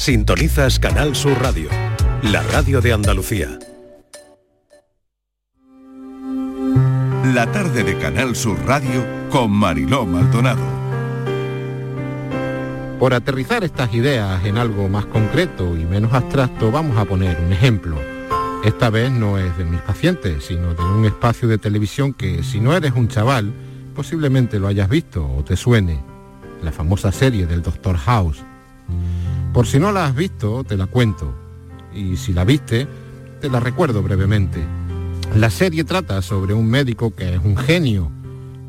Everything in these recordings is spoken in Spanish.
Sintonizas Canal Sur Radio, la radio de Andalucía. La tarde de Canal Sur Radio con Mariló Maldonado. Por aterrizar estas ideas en algo más concreto y menos abstracto, vamos a poner un ejemplo. Esta vez no es de mis pacientes, sino de un espacio de televisión que, si no eres un chaval, posiblemente lo hayas visto o te suene. La famosa serie del Dr. House. Por si no la has visto, te la cuento. Y si la viste, te la recuerdo brevemente. La serie trata sobre un médico que es un genio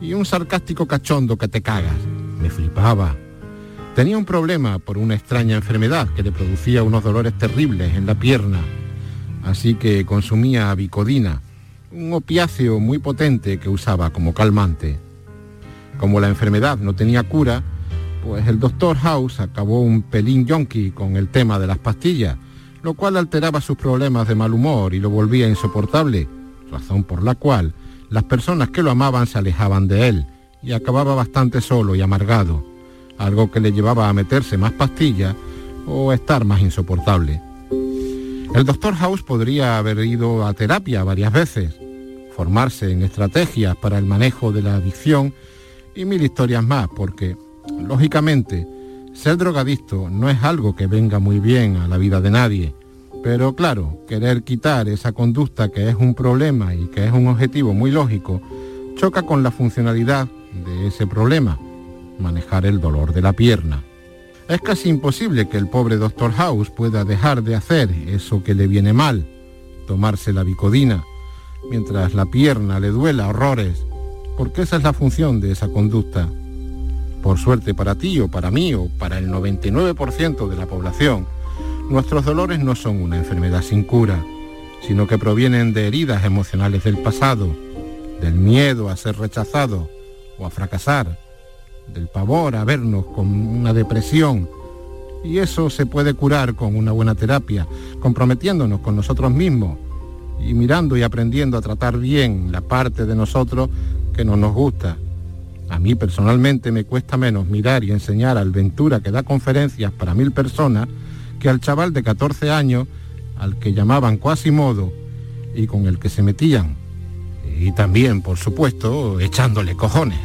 y un sarcástico cachondo que te cagas. Me flipaba. Tenía un problema por una extraña enfermedad que le producía unos dolores terribles en la pierna. Así que consumía bicodina, un opiáceo muy potente que usaba como calmante. Como la enfermedad no tenía cura, pues el doctor House acabó un pelín yonki con el tema de las pastillas, lo cual alteraba sus problemas de mal humor y lo volvía insoportable, razón por la cual las personas que lo amaban se alejaban de él y acababa bastante solo y amargado, algo que le llevaba a meterse más pastillas o estar más insoportable. El doctor House podría haber ido a terapia varias veces, formarse en estrategias para el manejo de la adicción y mil historias más, porque Lógicamente, ser drogadicto no es algo que venga muy bien a la vida de nadie, pero claro, querer quitar esa conducta que es un problema y que es un objetivo muy lógico, choca con la funcionalidad de ese problema, manejar el dolor de la pierna. Es casi imposible que el pobre Dr. House pueda dejar de hacer eso que le viene mal, tomarse la bicodina, mientras la pierna le duela horrores, porque esa es la función de esa conducta, por suerte para ti o para mí o para el 99% de la población, nuestros dolores no son una enfermedad sin cura, sino que provienen de heridas emocionales del pasado, del miedo a ser rechazado o a fracasar, del pavor a vernos con una depresión. Y eso se puede curar con una buena terapia, comprometiéndonos con nosotros mismos y mirando y aprendiendo a tratar bien la parte de nosotros que no nos gusta a mí personalmente me cuesta menos mirar y enseñar al Ventura que da conferencias para mil personas que al chaval de 14 años al que llamaban Quasimodo y con el que se metían. Y también, por supuesto, echándole cojones.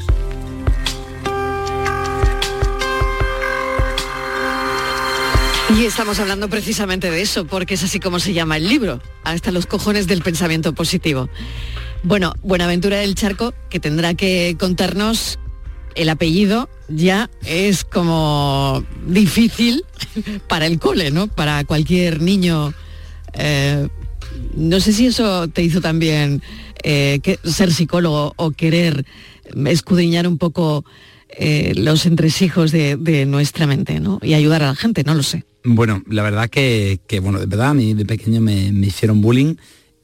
Y estamos hablando precisamente de eso, porque es así como se llama el libro, hasta los cojones del pensamiento positivo. Bueno, Buenaventura del Charco, que tendrá que contarnos el apellido, ya es como difícil para el cole, ¿no? Para cualquier niño. Eh, no sé si eso te hizo también eh, ser psicólogo o querer escudriñar un poco eh, los entresijos de, nuestra mente, ¿no? Y ayudar a la gente, no lo sé. Bueno, la verdad que, bueno, de verdad a mí de pequeño me, me hicieron bullying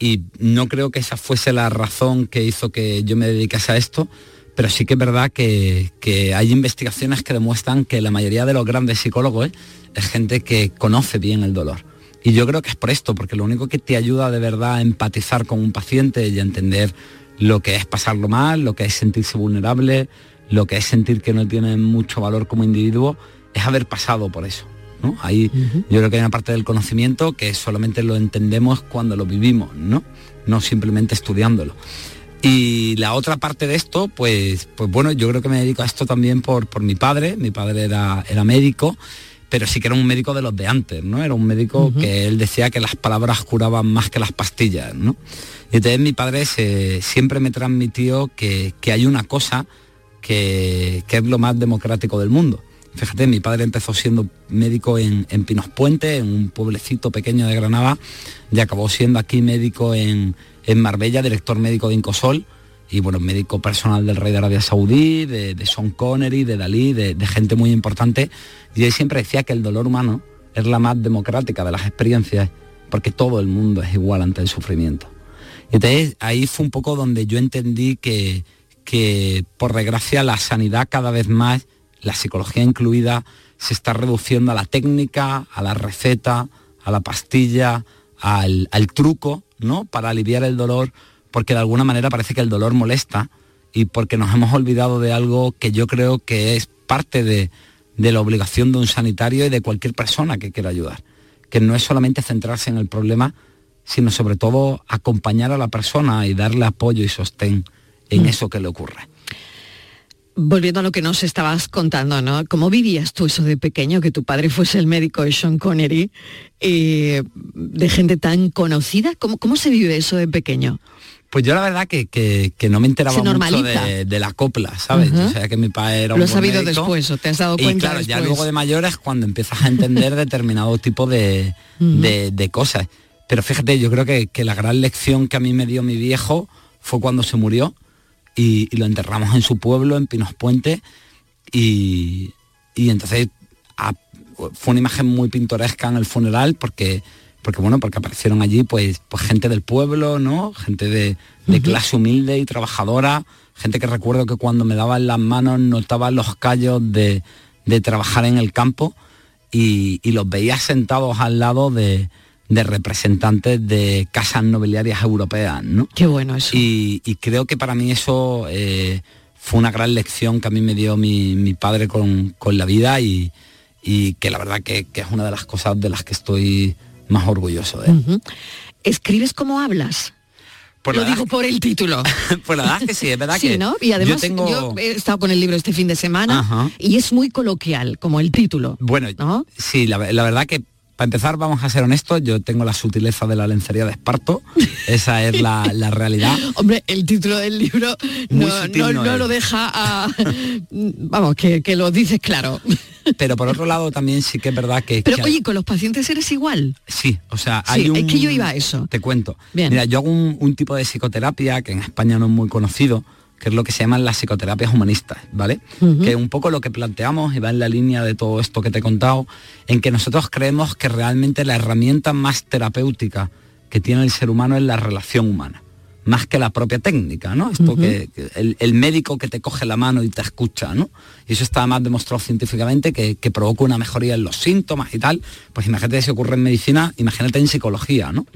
y no creo que esa fuese la razón que hizo que yo me dedicase a esto, pero sí que es verdad que, hay investigaciones que demuestran que la mayoría de los grandes psicólogos ¿eh? es gente que conoce bien el dolor. Y yo creo que es por esto, porque lo único que te ayuda de verdad a empatizar con un paciente y a entender lo que es pasarlo mal, lo que es sentirse vulnerable, lo que es sentir que no tiene mucho valor como individuo, es haber pasado por eso. Ahí yo creo que hay una parte del conocimiento que solamente lo entendemos cuando lo vivimos, ¿no? No simplemente estudiándolo. Y la otra parte de esto, pues, pues bueno, yo creo que me dedico a esto también por, por mi padre. Mi padre era, era médico, pero sí que era un médico de los de antes, ¿no? Era un médico que él decía que las palabras curaban más que las pastillas, ¿no? Y entonces mi padre siempre me transmitió que, hay una cosa que, que es lo más democrático del mundo Fíjate, mi padre empezó siendo médico en, Pinos Puente, en un pueblecito pequeño de Granada, y acabó siendo aquí médico en, Marbella, director médico de Incosol, y bueno, médico personal del rey de Arabia Saudí, de, de Sean Connery, de Dalí, de, gente muy importante. Y él siempre decía que el dolor humano es la más democrática de las experiencias, porque todo el mundo es igual ante el sufrimiento. Entonces ahí fue un poco donde yo entendí que, que por desgracia la sanidad cada vez más la psicología incluida, se está reduciendo a la técnica, a la receta, a la pastilla, al, truco, ¿no? Para aliviar el dolor, porque de alguna manera parece que el dolor molesta y porque nos hemos olvidado de algo que yo creo que es parte de, de la obligación de un sanitario y de cualquier persona que quiera ayudar. Que no es solamente centrarse en el problema, sino sobre todo acompañar a la persona y darle apoyo y sostén en mm. eso que le ocurre. Volviendo a lo que nos estabas contando, ¿no? ¿Cómo vivías tú eso de pequeño, que tu padre fuese el médico de Sean Connery, y de gente tan conocida? ¿Cómo, ¿Cómo se vive eso de pequeño? Pues yo la verdad que, que, no me enteraba mucho de, la copla, ¿sabes? O sea que mi padre era un Lo has sabido después, ¿o te has dado cuenta Y claro, ya luego de mayor es cuando empiezas a entender determinado tipo de, de, cosas. Pero fíjate, yo creo que, la gran lección que a mí me dio mi viejo fue cuando se murió y, lo enterramos en su pueblo, en Pinos Puente, y, y entonces fue una imagen muy pintoresca en el funeral porque porque bueno, porque aparecieron allí pues, pues gente del pueblo, ¿no? Gente de, clase humilde y trabajadora, gente que recuerdo que cuando me daban las manos notaba los callos de, trabajar en el campo y, los veía sentados al lado de, representantes de casas nobiliarias europeas, ¿no? Qué bueno eso. Y, creo que para mí eso eh, fue una gran lección que a mí me dio mi, padre con, la vida y, que la verdad que, que es una de las cosas de las que estoy más orgulloso de ¿Escribes como hablas? Pues Lo digo por el título. pues la verdad es que sí, es verdad que ¿no? Y además yo, he estado con el libro este fin de semana y es muy coloquial, como el título. Bueno, ¿no? sí, la, verdad que para empezar, vamos a ser honestos, yo tengo la sutileza de la lencería de esparto, esa es la, realidad. Hombre, el título del libro no, lo deja a... Vamos, que, que lo dices claro. Pero por otro lado también sí que es verdad que... Pero oye, ¿con los pacientes eres igual? Sí, o sea, hay un... Es que yo iba a eso. Te cuento. Mira, yo hago un, tipo de psicoterapia que en España no es muy conocido, que es lo que se llaman las psicoterapias humanistas, ¿vale? Que un poco lo que planteamos y va en la línea de todo esto que te he contado, en que nosotros creemos que realmente la herramienta más terapéutica que tiene el ser humano es la relación humana más que la propia técnica, ¿no? Esto que, el, médico que te coge la mano y te escucha, ¿no? Y eso está más demostrado científicamente que, provoca una mejoría en los síntomas y tal. Pues imagínate si ocurre en medicina, imagínate en psicología, ¿no?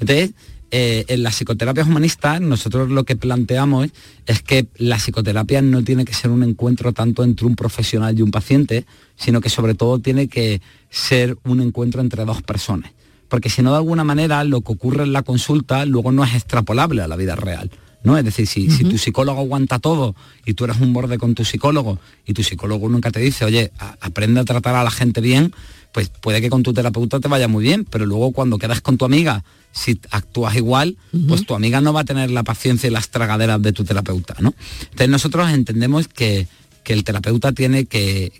Entonces, eh, en las psicoterapias humanistas nosotros lo que planteamos es que la psicoterapia no tiene que ser un encuentro tanto entre un profesional y un paciente, sino que sobre todo tiene que ser un encuentro entre dos personas porque si no de alguna manera lo que ocurre en la consulta luego no es extrapolable a la vida real. ¿no? Es decir, si, tu psicólogo aguanta todo y tú eres un borde con tu psicólogo y tu psicólogo nunca te dice, oye, aprende a tratar a la gente bien, pues puede que con tu terapeuta te vaya muy bien, pero luego cuando quedas con tu amiga, si actúas igual, pues tu amiga no va a tener la paciencia y las tragaderas de tu terapeuta, ¿no? Entonces nosotros entendemos que, el terapeuta tiene que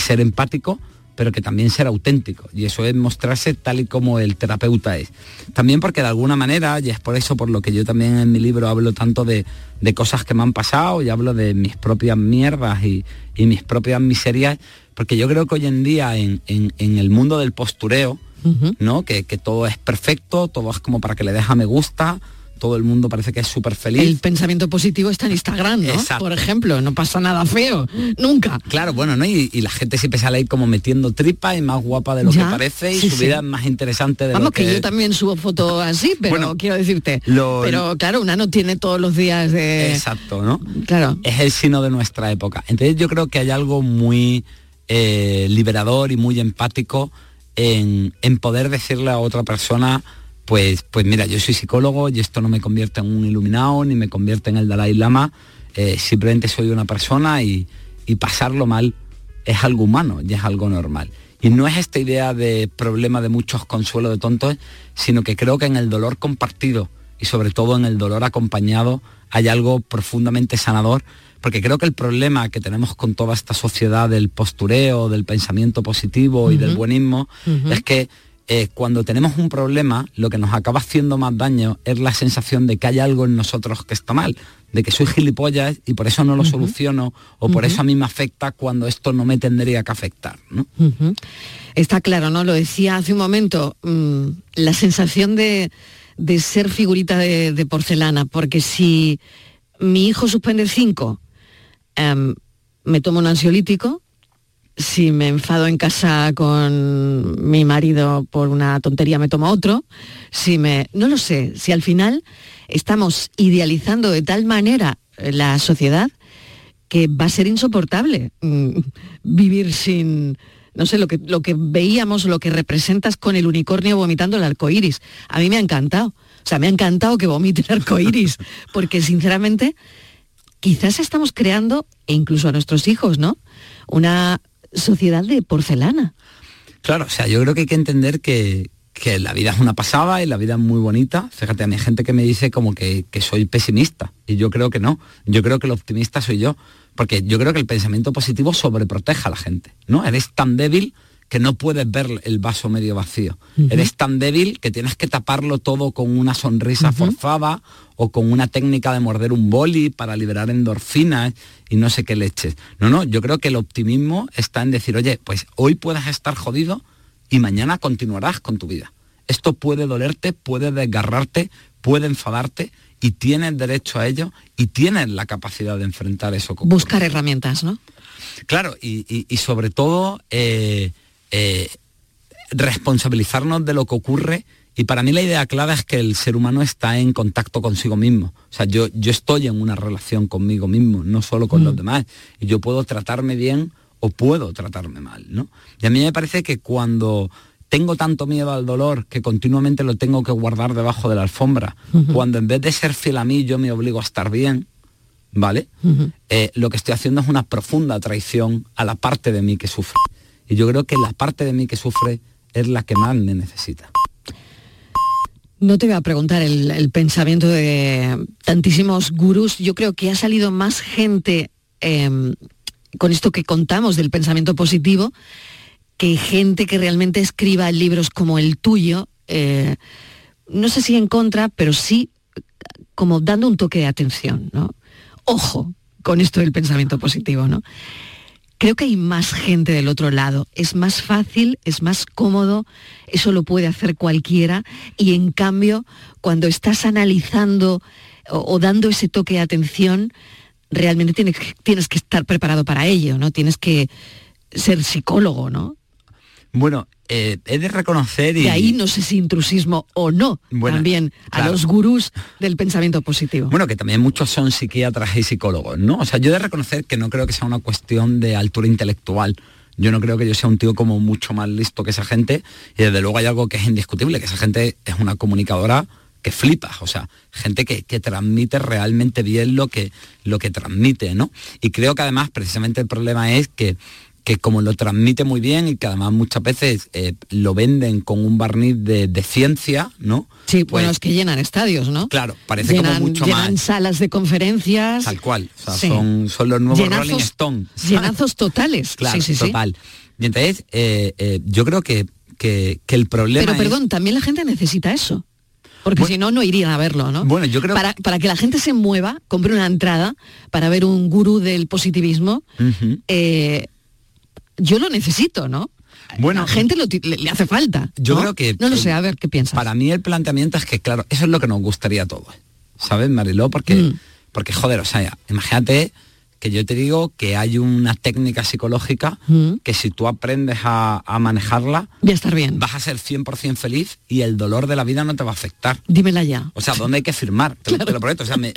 ser empático, pero que también ser auténtico. Y eso es mostrarse tal y como el terapeuta es. También porque de alguna manera, y es por eso por lo que yo también en mi libro hablo tanto de, cosas que me han pasado y hablo de mis propias mierdas y, mis propias miserias, porque yo creo que hoy en día en, el mundo del postureo, ¿no? Que, que, todo es perfecto, todo es como para que le deja me gusta, todo el mundo parece que es súper feliz. El pensamiento positivo está en Instagram, ¿no? Por ejemplo, no pasa nada feo, nunca. Claro, bueno, ¿no? Y, la gente siempre sale ahí como metiendo tripa y más guapa de lo que parece y su vida es más interesante de Vamos, lo que... que yo también subo fotos así, pero quiero decirte. Pero claro, una no tiene todos los días de... Exacto, ¿no? Claro. Es el sino de nuestra época. Entonces yo creo que hay algo muy eh, liberador y muy empático en, en poder decirle a otra persona pues, pues mira, yo soy psicólogo y esto no me convierte en un iluminado ni me convierte en el Dalai Lama, eh, simplemente soy una persona y, pasarlo mal es algo humano y es algo normal. Y no es esta idea de problema de muchos consuelos de tontos, sino que creo que en el dolor compartido y sobre todo en el dolor acompañado hay algo profundamente sanador, porque creo que el problema que tenemos con toda esta sociedad del postureo, del pensamiento positivo y del buenismo, es que eh, cuando tenemos un problema, lo que nos acaba haciendo más daño es la sensación de que hay algo en nosotros que está mal, de que soy gilipollas y por eso no lo soluciono o por eso a mí me afecta cuando esto no me tendría que afectar. Está claro, ¿no? Lo decía hace un momento, mm, la sensación de, ser figurita de, porcelana, porque si mi hijo suspende cinco, em, me tomo un ansiolítico, si me enfado en casa con mi marido por una tontería me tomo otro, si me... no lo sé, si al final estamos idealizando de tal manera la sociedad que va a ser insoportable mm, vivir sin, no sé, lo que, lo que veíamos, lo que representas con el unicornio vomitando el arco iris. A mí me ha encantado. O sea, me ha encantado que vomite el arco iris, porque sinceramente, quizás estamos creando, e incluso a nuestros hijos, ¿no? Una sociedad de porcelana. Claro, o sea, yo creo que hay que entender que, que la vida es una pasada y la vida es muy bonita. Fíjate, a mí hay gente que me dice como que, soy pesimista y yo creo que no. Yo creo que el optimista soy yo, porque yo creo que el pensamiento positivo sobreproteja a la gente, ¿no? Eres tan débil que no puedes ver el vaso medio vacío. Eres tan débil que tienes que taparlo todo con una sonrisa forzada o con una técnica de morder un boli para liberar endorfinas y no sé qué leches. No, no, yo creo que el optimismo está en decir, oye, pues hoy puedes estar jodido, y mañana continuarás con tu vida. Esto puede dolerte, puede desgarrarte, puede enfadarte y tienes derecho a ello y tienes la capacidad de enfrentar eso. Buscar herramientas, ¿no? Claro, y, sobre todo eh, eh, responsabilizarnos de lo que ocurre. Y para mí la idea clara es que el ser humano está en contacto consigo mismo. O sea, yo, yo estoy en una relación conmigo mismo, no solo con los mm. demás. Y yo puedo tratarme bien o puedo tratarme mal, ¿no? Y a mí me parece que cuando tengo tanto miedo al dolor que continuamente lo tengo que guardar debajo de la alfombra, cuando en vez de ser fiel a mí yo me obligo a estar bien, ¿vale? Eh, lo que estoy haciendo es una profunda traición a la parte de mí que sufre. Y yo creo que la parte de mí que sufre es la que más me necesita. No te voy a preguntar el, pensamiento de tantísimos gurús. Yo creo que ha salido más gente em, con esto que contamos del pensamiento positivo, que gente que realmente escriba libros como el tuyo, eh, no sé si en contra, pero sí como dando un toque de atención, ¿no? Ojo con esto del pensamiento positivo, ¿no? Creo que hay más gente del otro lado. Es más fácil, es más cómodo, eso lo puede hacer cualquiera. Y en cambio, cuando estás analizando o dando ese toque de atención, realmente tienes, tienes que estar preparado para ello, ¿no? Tienes que ser psicólogo, ¿no? Bueno, eh, he de reconocer y... De ahí no sé si intrusismo o no, también a los gurús del pensamiento positivo. Bueno, que también muchos son psiquiatras y psicólogos, ¿no? O sea, yo he de reconocer que no creo que sea una cuestión de altura intelectual. Yo no creo que yo sea un tío como mucho más listo que esa gente y desde luego hay algo que es indiscutible, que esa gente es una comunicadora que flipas, o sea, gente que, transmite realmente bien lo que, lo que transmite, ¿no? Y creo que además precisamente el problema es que que como lo transmite muy bien y que además muchas veces eh, lo venden con un barniz de, ciencia, ¿no? Sí, pues, bueno, es que llenan estadios, ¿no? Claro, parece como mucho llenan salas de conferencias. Tal cual, o sea, son, son, los nuevos Rolling Stones. Llenazos totales. Claro, sí, total. Y entonces, eh, eh, yo creo que, que, el problema Pero perdón, también la gente necesita eso. Porque si no, no irían a verlo, ¿no? Bueno, yo creo... Para, para, que la gente se mueva, compre una entrada para ver un gurú del positivismo, eh, yo lo necesito, ¿no? Bueno, la gente le, hace falta. Yo creo que... No lo sé, a ver qué piensas. Para mí el planteamiento es que, claro, eso es lo que nos gustaría a todos. ¿Sabes, Mariló? Porque, mm. porque joder, o sea, imagínate que yo te digo que hay una técnica psicológica mm. que si tú aprendes a, manejarla, Voy a estar bien. Vas a ser 100% feliz y el dolor de la vida no te va a afectar. Dímela ya. O sea, ¿dónde hay que firmar? Te, lo prometo. O sea, me,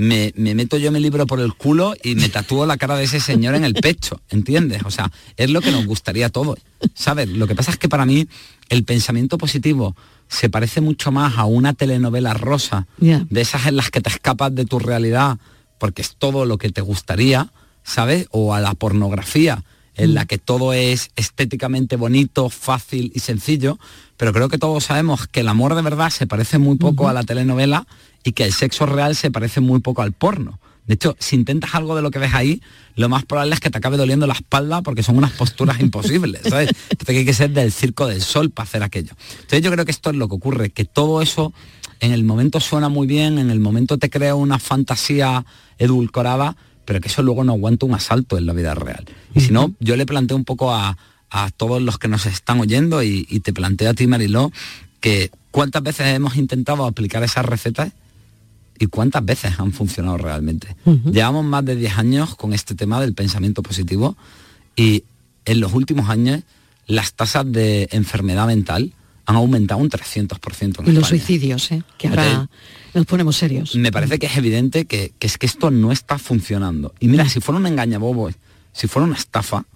meto yo mi libro por el culo y me tatúo la cara de ese señor en el pecho, ¿entiendes? O sea, es lo que nos gustaría a todos, ¿sabes? Lo que pasa es que para mí el pensamiento positivo se parece mucho más a una telenovela rosa, de esas en las que te escapas de tu realidad porque es todo lo que te gustaría, ¿sabes? O a la pornografía, en la mm. que todo es estéticamente bonito, fácil y sencillo, pero creo que todos sabemos que el amor de verdad se parece muy poco a la telenovela y que el sexo real se parece muy poco al porno. De hecho, si intentas algo de lo que ves ahí, lo más probable es que te acabe doliendo la espalda porque son unas posturas imposibles, ¿sabes? Entonces hay que ser del circo del sol para hacer aquello. Entonces yo creo que esto es lo que ocurre, que todo eso en el momento suena muy bien, en el momento te crea una fantasía edulcorada, pero que eso luego no aguanta un asalto en la vida real. Y si no, yo le planteo un poco a, todos los que nos están oyendo y, te planteo a ti, Mariló, que cuántas veces hemos intentado aplicar esas recetas y cuántas veces han funcionado realmente. Llevamos más de 10 años con este tema del pensamiento positivo y en los últimos años las tasas de enfermedad mental han aumentado un 300%. En y los suicidios, ¿eh? que ahora nos ponemos serios. Me parece que es evidente que, es que esto no está funcionando. Y mira, si fuera un engañabobo, si fuera una estafa,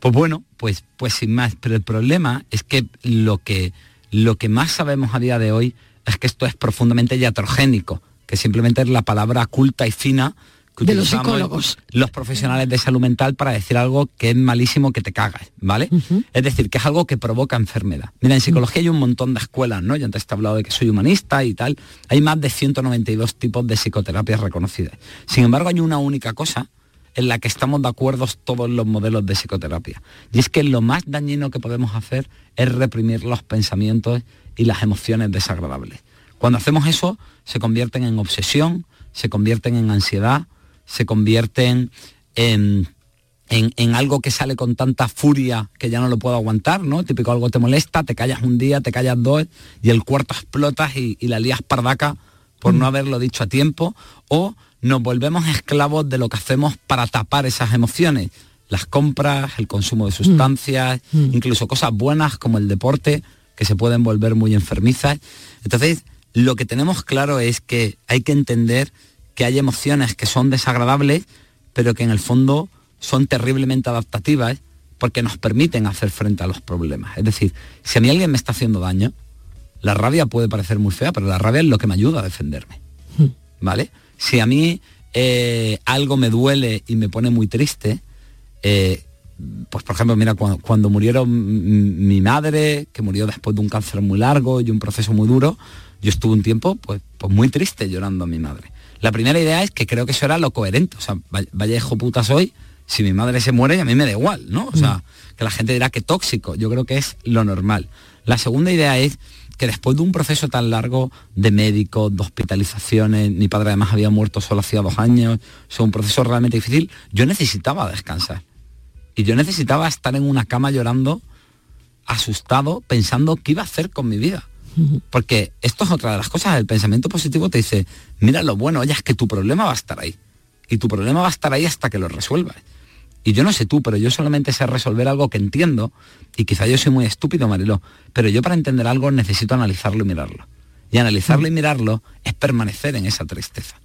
pues bueno, pues, pues sin más. Pero el problema es que lo que, lo que más sabemos a día de hoy es que esto es profundamente iatrogénico, que simplemente es la palabra culta y fina de los psicólogos. Los profesionales de salud mental para decir algo que es malísimo que te cagas, ¿vale? Es decir, que es algo que provoca enfermedad. Mira, en psicología hay un montón de escuelas, ¿no? Yo antes te he hablado de que soy humanista y tal. Hay más de 192 tipos de psicoterapias reconocidas. Sin embargo, hay una única cosa en la que estamos de acuerdo todos los modelos de psicoterapia. Y es que lo más dañino que podemos hacer es reprimir los pensamientos y las emociones desagradables. Cuando hacemos eso, se convierten en obsesión, se convierten en ansiedad, se convierten en, en, algo que sale con tanta furia que ya no lo puedo aguantar, ¿no? Típico algo te molesta, te callas un día, te callas dos y el cuarto explotas y, y la lías pardaca por no mm. haberlo dicho a tiempo o nos volvemos esclavos de lo que hacemos para tapar esas emociones. Las compras, el consumo de sustancias, mm. Mm. incluso cosas buenas como el deporte, que se pueden volver muy enfermizas. Entonces, lo que tenemos claro es que hay que entender que hay emociones que son desagradables, pero que en el fondo son terriblemente adaptativas porque nos permiten hacer frente a los problemas. Es decir, si a mí alguien me está haciendo daño, la rabia puede parecer muy fea, pero la rabia es lo que me ayuda a defenderme. Mm. ¿Vale? Si a mí eh, algo me duele y me pone muy triste, eh, pues por ejemplo, mira, cuando, murieron mi madre, que murió después de un cáncer muy largo y un proceso muy duro, yo estuve un tiempo pues, pues muy triste llorando a mi madre. La primera idea es que creo que eso era lo coherente. O sea, vaya hijo puta soy, si mi madre se muere y a mí me da igual, ¿no? O sea, mm. que la gente dirá que tóxico. Yo creo que es lo normal. La segunda idea es que después de un proceso tan largo de médicos, de hospitalizaciones, mi padre además había muerto solo hacía dos años, o sea, un proceso realmente difícil, yo necesitaba descansar. Y yo necesitaba estar en una cama llorando, asustado, pensando qué iba a hacer con mi vida. Porque esto es otra de las cosas, el pensamiento positivo te dice, mira lo bueno, oye, es que tu problema va a estar ahí. Y tu problema va a estar ahí hasta que lo resuelvas. Y yo no sé tú, pero yo solamente sé resolver algo que entiendo, y quizá yo soy muy estúpido, Mariló, pero yo para entender algo necesito analizarlo y mirarlo. Y analizarlo y mirarlo es permanecer en esa tristeza.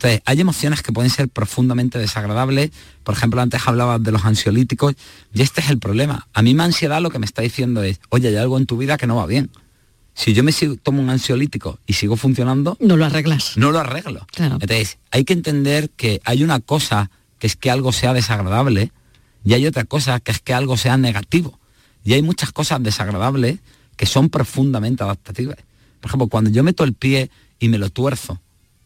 Entonces, hay emociones que pueden ser profundamente desagradables. Por ejemplo, antes hablabas de los ansiolíticos, y este es el problema. A mí mi ansiedad lo que me está diciendo es, oye, hay algo en tu vida que no va bien. Si yo me tomo un ansiolítico y sigo funcionando... No lo arreglas. No lo arreglo. Entonces, hay que entender que hay una cosa que es que algo sea desagradable y hay otra cosa que es que algo sea negativo. Y hay muchas cosas desagradables que son profundamente adaptativas. Por ejemplo, cuando yo meto el pie y me lo tuerzo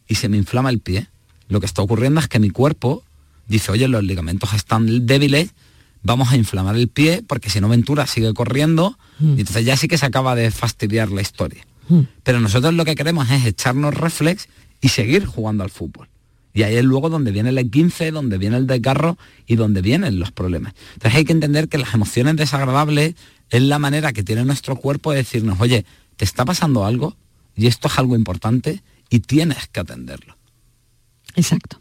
y se me inflama el pie, lo que está ocurriendo es que mi cuerpo dice, oye, los ligamentos están débiles, vamos a inflamar el pie porque si no Ventura sigue corriendo y mm. entonces ya sí que se acaba de fastidiar la historia. Mm. Pero nosotros lo que queremos es echarnos reflex y seguir jugando al fútbol. Y ahí es luego donde viene el 15, donde viene el desgarro y donde vienen los problemas. Entonces hay que entender que las emociones desagradables es la manera que tiene nuestro cuerpo de decirnos, oye, te está pasando algo y esto es algo importante y tienes que atenderlo. Exacto.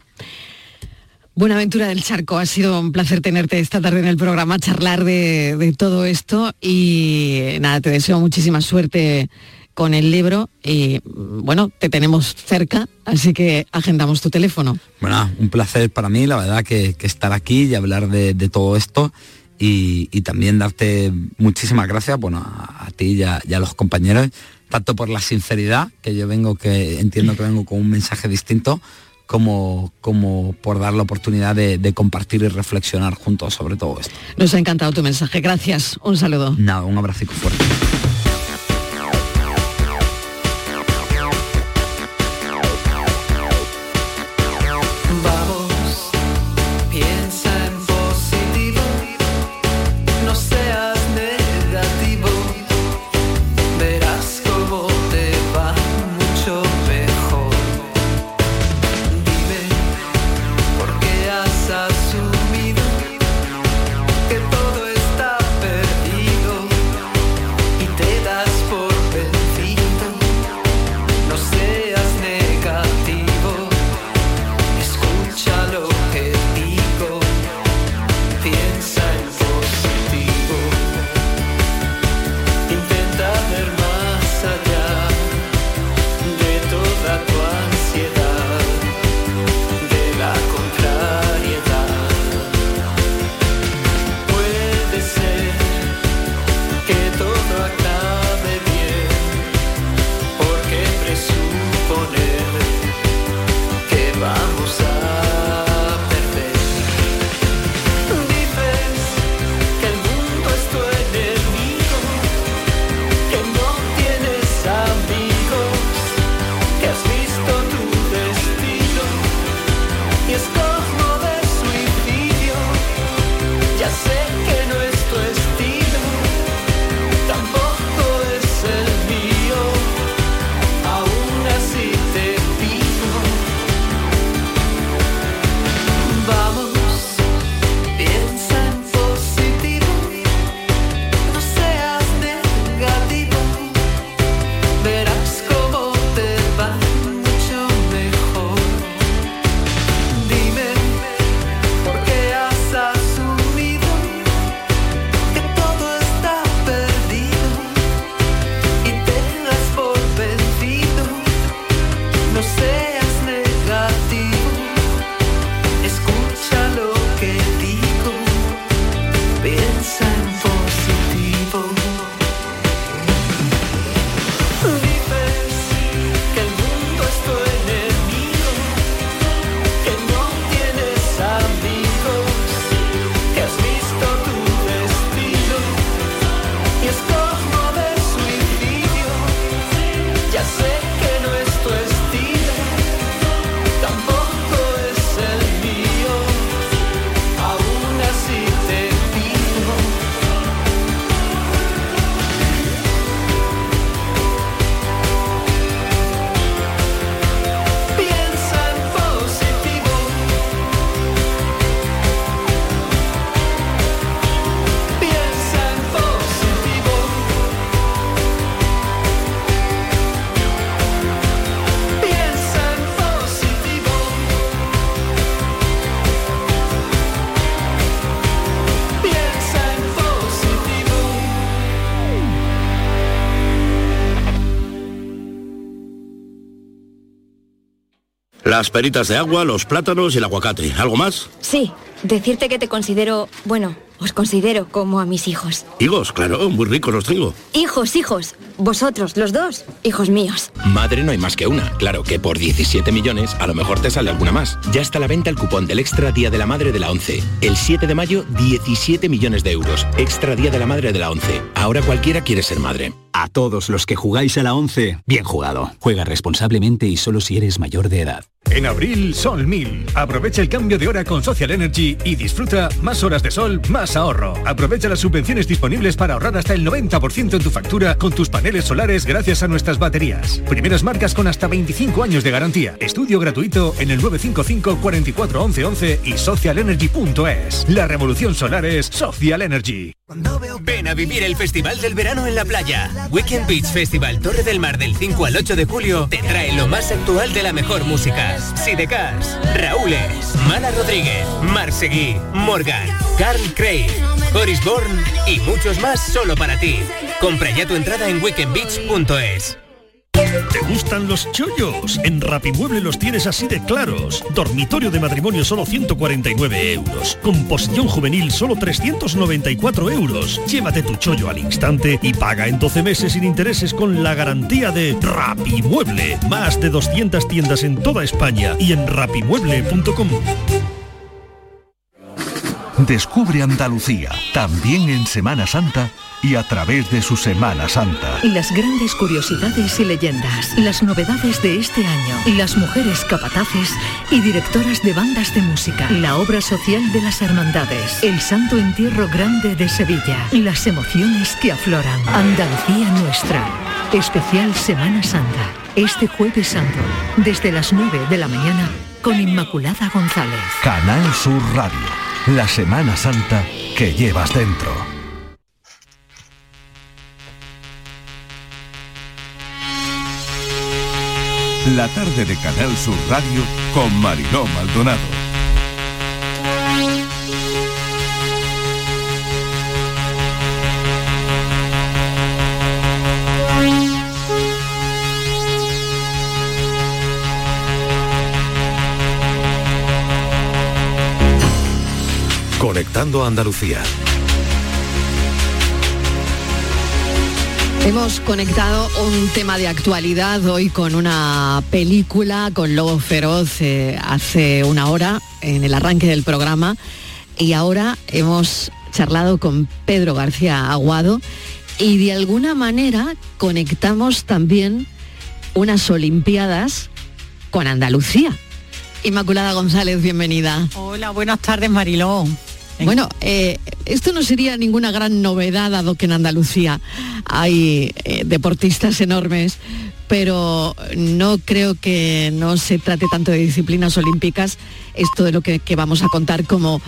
Buenaventura del Charco, ha sido un placer tenerte esta tarde en el programa, charlar de, de todo esto y nada, te deseo muchísima suerte con el libro y bueno, te tenemos cerca, así que agendamos tu teléfono. Bueno, un placer para mí, la verdad, que, estar aquí y hablar de, todo esto y, también darte muchísimas gracias, bueno, a, ti y a, los compañeros, tanto por la sinceridad, que yo vengo, que entiendo que vengo con un mensaje distinto, como, como por dar la oportunidad de, de, compartir y reflexionar juntos sobre todo esto. Nos ha encantado tu mensaje. Gracias. Un saludo. Nada, un abrazo fuerte. Las peritas de agua, los plátanos y el aguacate. ¿Algo más? Sí, decirte que te considero, bueno, os considero como a mis hijos. Higos, claro, muy ricos los tengo. Hijos, hijos. Vosotros, los dos, hijos míos. Madre no hay más que una. Claro que por 17 millones a lo mejor te sale alguna más. Ya está a la venta el cupón del Extra Día de la Madre de la 11. El 7 de mayo, 17 millones de euros. Extra Día de la Madre de la 11. Ahora cualquiera quiere ser madre. A todos los que jugáis a la 11, bien jugado. Juega responsablemente y solo si eres mayor de edad. En abril, Sol 1000. Aprovecha el cambio de hora con Social Energy y disfruta más horas de sol, más ahorro. Aprovecha las subvenciones disponibles para ahorrar hasta el 90% en tu factura con tus paneles solares gracias a nuestras baterías. Primeras marcas con hasta 25 años de garantía. Estudio gratuito en el 955 44 11 11 y socialenergy.es. La revolución solar es Social Energy. Ven a vivir el Festival del Verano en la playa. Weekend Beach Festival Torre del Mar del 5 al 8 de julio te trae lo más actual de la mejor música. Sidecars, Raúles, Mala Rodríguez, Marseguí, Morgan, Carl Craig, Boris Bourne y muchos más solo para ti. Compra ya tu entrada en weekendbeach.es. ¿Te gustan los chollos? En Rapimueble los tienes así de claros. Dormitorio de matrimonio solo 149 euros. Composición juvenil solo 394 euros. Llévate tu chollo al instante y paga en 12 meses sin intereses con la garantía de Rapimueble. Más de 200 tiendas en toda España y en rapimueble.com. Descubre Andalucía, también en Semana Santa y a través de su Semana Santa. Las grandes curiosidades y leyendas, las novedades de este año, las mujeres capataces y directoras de bandas de música, la obra social de las hermandades, el Santo Entierro Grande de Sevilla, las emociones que afloran. Andalucía nuestra. Especial Semana Santa. Este jueves santo, desde las 9 de la mañana, con Inmaculada González. Canal Sur Radio, la Semana Santa que llevas dentro. La tarde de Canal Sur Radio con Mariló Maldonado. Conectando a Andalucía. Hemos conectado un tema de actualidad hoy con una película con Lobo Feroz eh, hace una hora en el arranque del programa y ahora hemos charlado con Pedro García Aguado y de alguna manera conectamos también unas Olimpiadas con Andalucía. Inmaculada González, bienvenida. Hola, buenas tardes Mariló. Bueno, eh, esto no sería ninguna gran novedad, dado que en Andalucía hay eh, deportistas enormes, pero no creo que no se trate tanto de disciplinas olímpicas, esto de lo que, vamos a contar como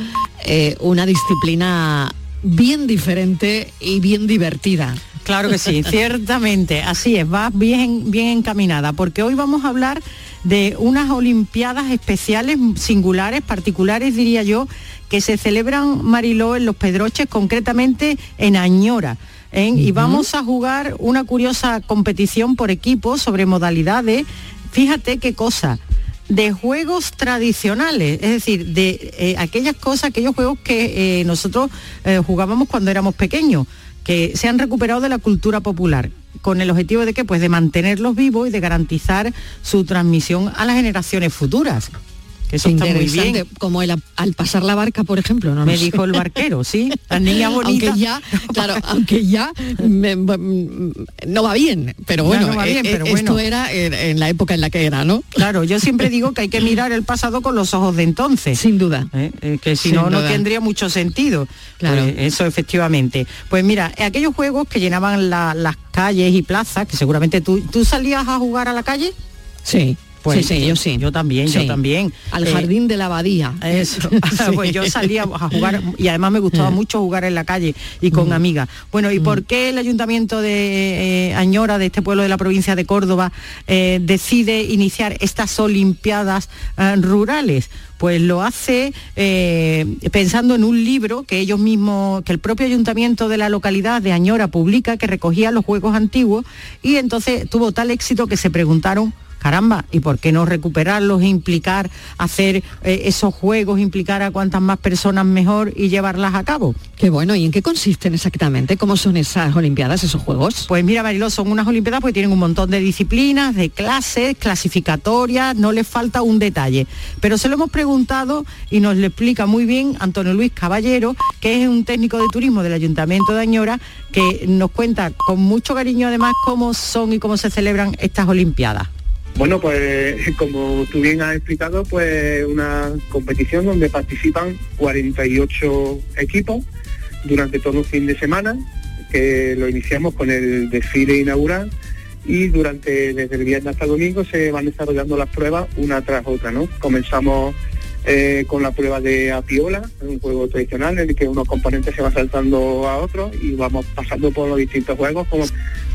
eh, una disciplina bien diferente y bien divertida. Claro que sí, ciertamente, así es, va bien, bien encaminada, porque hoy vamos a hablar de unas Olimpiadas especiales, singulares, particulares, diría yo, que se celebran, Mariló, en Los Pedroches, concretamente en Añora. ¿eh? Y vamos a jugar una curiosa competición por equipos sobre modalidades. Fíjate qué cosa de juegos tradicionales, es decir, de eh, aquellas cosas, aquellos juegos que eh, nosotros eh, jugábamos cuando éramos pequeños, que se han recuperado de la cultura popular con el objetivo de que pues de mantenerlos vivos y de garantizar su transmisión a las generaciones futuras. Que eso está muy bien. Como el, al pasar la barca, por ejemplo. No Me sé. dijo el barquero, sí. La niña bonita. Aunque ya, claro, aunque ya me- no va bien, pero bueno, no va bien, eh, pero eh, bueno. esto era en, en la época en la que era, ¿no? Claro, yo siempre digo que hay que mirar el pasado con los ojos de entonces. Sin duda. ¿eh? Eh, que si Sin no, no tendría mucho sentido. Claro. Pues eso efectivamente. Pues mira, aquellos juegos que llenaban la- las calles y plazas, que seguramente tú, ¿tú salías a jugar a la calle? Sí, Pues sí, sí, yo sí. Yo también, Sí. yo también. Al Eh, jardín de la abadía. Eso, Sí. pues yo salía a jugar y además me gustaba Eh. mucho jugar en la calle y con amigas. Bueno, ¿y por qué el ayuntamiento de eh, Añora, de este pueblo de la provincia de Córdoba, eh, decide iniciar estas Olimpiadas eh, rurales? Pues lo hace eh, pensando en un libro que ellos mismos, que el propio ayuntamiento de la localidad de Añora publica, que recogía los juegos antiguos y entonces tuvo tal éxito que se preguntaron caramba, ¿y por qué no recuperarlos, implicar, hacer eh, esos juegos, implicar a cuantas más personas mejor y llevarlas a cabo? Qué bueno, ¿y en qué consisten exactamente? ¿Cómo son esas Olimpiadas, esos juegos? Pues mira, Mariló, son unas Olimpiadas porque tienen un montón de disciplinas, de clases, clasificatorias, no les falta un detalle. Pero se lo hemos preguntado y nos lo explica muy bien Antonio Luis Caballero, que es un técnico de turismo del Ayuntamiento de Añora, que nos cuenta con mucho cariño además cómo son y cómo se celebran estas Olimpiadas. Bueno, pues como tú bien has explicado, pues una competición donde participan 48 equipos durante todo un fin de semana, que lo iniciamos con el desfile inaugural y durante desde el viernes hasta domingo se van desarrollando las pruebas una tras otra, ¿no? Comenzamos eh, con la prueba de apiola, un juego tradicional en el que unos componentes se van saltando a otros y vamos pasando por los distintos juegos como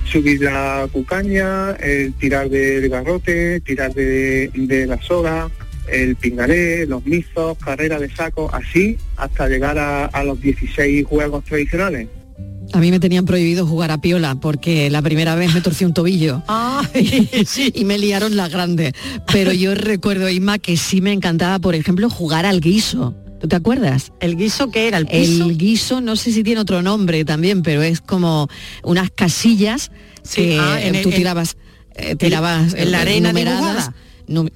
subir la cucaña, el tirar del garrote, tirar de, de la soga, el pingaré, los mizos, carrera de saco, así hasta llegar a los 16 juegos tradicionales. A mí me tenían prohibido jugar a piola porque la primera vez me torcí un tobillo y me liaron la grande. Pero yo recuerdo, Isma, que sí me encantaba, por ejemplo, jugar al guiso. ¿Tú te acuerdas? ¿El guiso qué era? ¿El piso? El guiso, no sé si tiene otro nombre también, pero es como unas casillas que ah, en tú tirabas, eh, tirabas en la eh, arena numeradas, dibujada.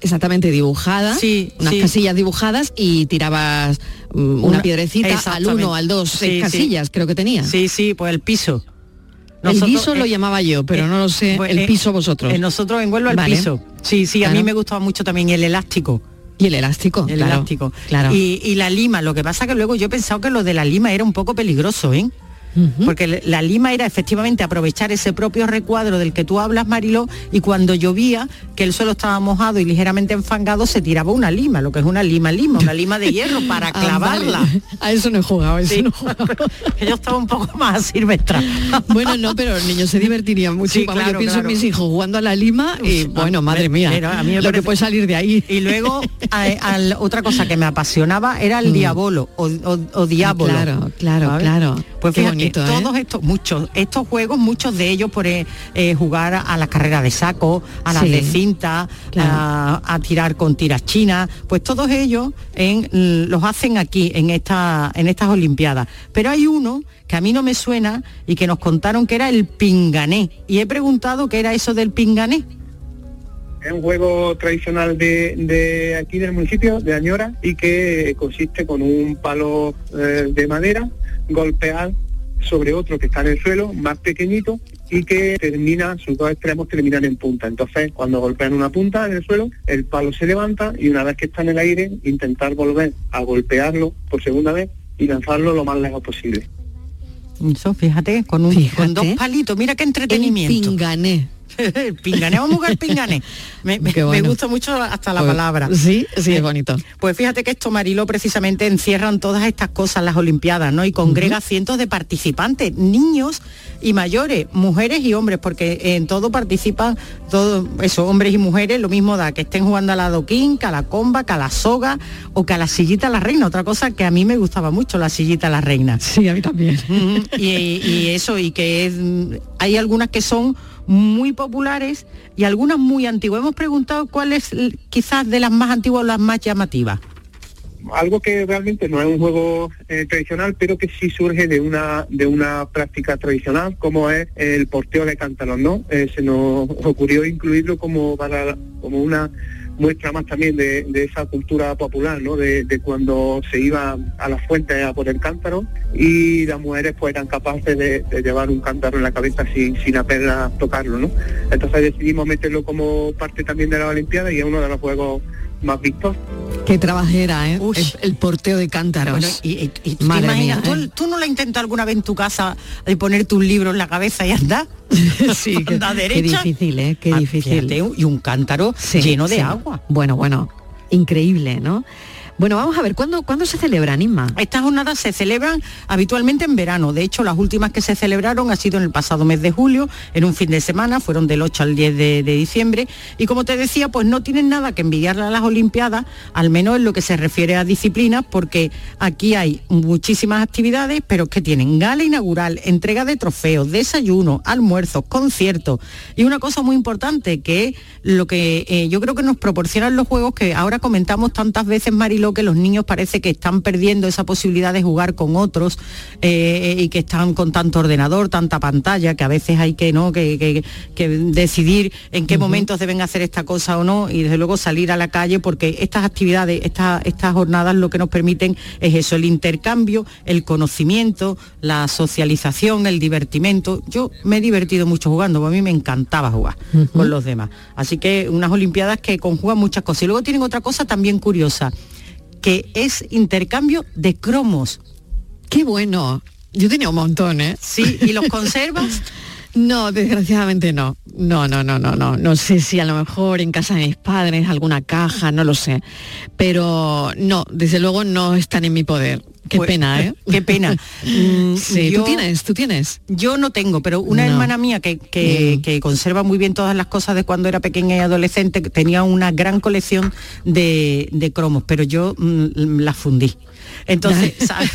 Exactamente dibujada, Sí, unas sí. casillas dibujadas y tirabas mm, una, Una- piedrecita al uno, al dos, Sí, seis casillas, creo que tenía. Sí, sí, pues el piso. el guiso lo eh, llamaba yo, pero eh, no lo sé. pues, el eh, piso vosotros. nosotros en Huelva el Vale. piso. Sí, sí, a mí me gustaba mucho también el elástico. Y el elástico, El claro, elástico. claro. Y, y la lima, lo que pasa que luego yo he pensado que lo de la lima era un poco peligroso, ¿eh? Porque la lima era efectivamente aprovechar ese propio recuadro del que tú hablas, Mariló, y cuando llovía, que el suelo estaba mojado y ligeramente enfangado, se tiraba una lima, lo que es una lima lima, una lima de hierro para Ah, clavarla. vale. A eso no he jugado, a eso Sí. no he jugado. Yo estaba un poco más silvestre. Bueno, no, pero los niños se divertirían mucho. Sí, Vamos, claro, yo pienso claro. en mis hijos jugando a la lima y bueno, madre mía, pero a mí me lo parece- que puede salir de ahí. Y luego a- otra cosa que me apasionaba era el diabolo o, o- o diabolo. Mm. Claro, claro, ¿sabes? claro. Pues Qué fíjate, bonito, ¿eh? todos estos, muchos, estos juegos, muchos de ellos por eh, eh, jugar a la carrera de saco, a las Sí, de cinta, claro. a, a tirar con tiras chinas, pues todos ellos en- los hacen aquí en esta, en estas Olimpiadas. Pero hay uno que a mí no me suena y que nos contaron que era el pingané. Y he preguntado qué era eso del pingané. Es un juego tradicional de, de aquí del municipio, de Añora, y que consiste con un palo eh, de madera, golpear sobre otro que está en el suelo, más pequeñito, y que termina, sus dos extremos terminan en punta. Entonces, cuando golpean una punta en el suelo, el palo se levanta y una vez que está en el aire, intentar volver a golpearlo por segunda vez y lanzarlo lo más lejos posible. Eso, fíjate, con, un, Fíjate. con dos palitos, mira qué entretenimiento. pingané. El pingané, vamos a jugar pingané. Me, gusta mucho hasta la Pues, palabra. Sí, sí, es bonito. Pues fíjate que esto, Marilo, precisamente encierran todas estas cosas las Olimpiadas, ¿no? Y congrega cientos de participantes, niños y mayores, mujeres y hombres, porque en todo participan todos esos hombres y mujeres, lo mismo da que estén jugando a la doquín, que a la comba, que a la soga o que a la sillita a la reina. Otra cosa que a mí me gustaba mucho, la sillita a la reina. Sí, a mí también. Y, y eso, y que es, hay algunas que son muy populares y algunas muy antiguas. Hemos preguntado cuál es quizás de las más antiguas o las más llamativas. algo que realmente no es un juego eh, tradicional, pero que sí surge de una de una práctica tradicional, como es el porteo de cántaros, ¿no? Eh, se nos ocurrió incluirlo como para como una muestra más también de, de esa cultura popular, ¿no? De, de cuando se iba a las fuentes a por el cántaro y las mujeres pues eran capaces de, de llevar un cántaro en la cabeza sin, sin apenas tocarlo, ¿no? Entonces decidimos meterlo como parte también de la Olimpiada y es uno de los juegos más vistos. Qué trabajera, ¿eh? El, el porteo de cántaros. Bueno, y, y- y tú te Madre imaginas, mía, ¿tú, ¿eh? tú no lo has intentado alguna vez en tu casa de ponerte un libro en la cabeza y andar? sí, Anda qué difícil, ¿eh? Qué Ah, difícil. fíjate, y un cántaro Sí, lleno de sí. agua. Bueno, bueno, increíble, ¿no? Bueno, vamos a ver, ¿cuándo, ¿cuándo se celebran, Inma? Estas jornadas se celebran habitualmente en verano. De hecho, las últimas que se celebraron ha sido en el pasado mes de julio, en un fin de semana, fueron del 8 al 10 de, diciembre. Y como te decía, pues no tienen nada que envidiarle a las Olimpiadas, al menos en lo que se refiere a disciplinas, porque aquí hay muchísimas actividades, pero que tienen gala inaugural, entrega de trofeos, desayuno, almuerzos, conciertos. Y una cosa muy importante, que es lo que eh, yo creo que nos proporcionan los juegos que ahora comentamos tantas veces, Marilo, que los niños parece que están perdiendo esa posibilidad de jugar con otros eh, y que están con tanto ordenador, tanta pantalla, que a veces hay que, ¿no? que, que- que decidir en qué momentos deben hacer esta cosa o no y desde luego salir a la calle porque estas actividades, estas, estas jornadas lo que nos permiten es eso, el intercambio, el conocimiento, la socialización, el divertimento. Yo me he divertido mucho jugando, porque a mí me encantaba jugar con los demás. Así que unas Olimpiadas que conjugan muchas cosas. Y luego tienen otra cosa también curiosa, que es intercambio de cromos. Qué bueno. Yo tenía un montón, ¿eh? Sí, ¿y los conservas? No, desgraciadamente no. No, no, no, no, no. No sé si a lo mejor en casa de mis padres, alguna caja, no lo sé. Pero no, desde luego no están en mi poder. Qué Pues, pena, ¿eh? Qué pena. Mm, Sí, yo- tú tienes, tú tienes. Yo no tengo, pero una No. hermana mía que, que- que conserva muy bien todas las cosas de cuando era pequeña y adolescente, tenía una gran colección de, de cromos, pero yo mm, las fundí. Entonces, ¿sabes,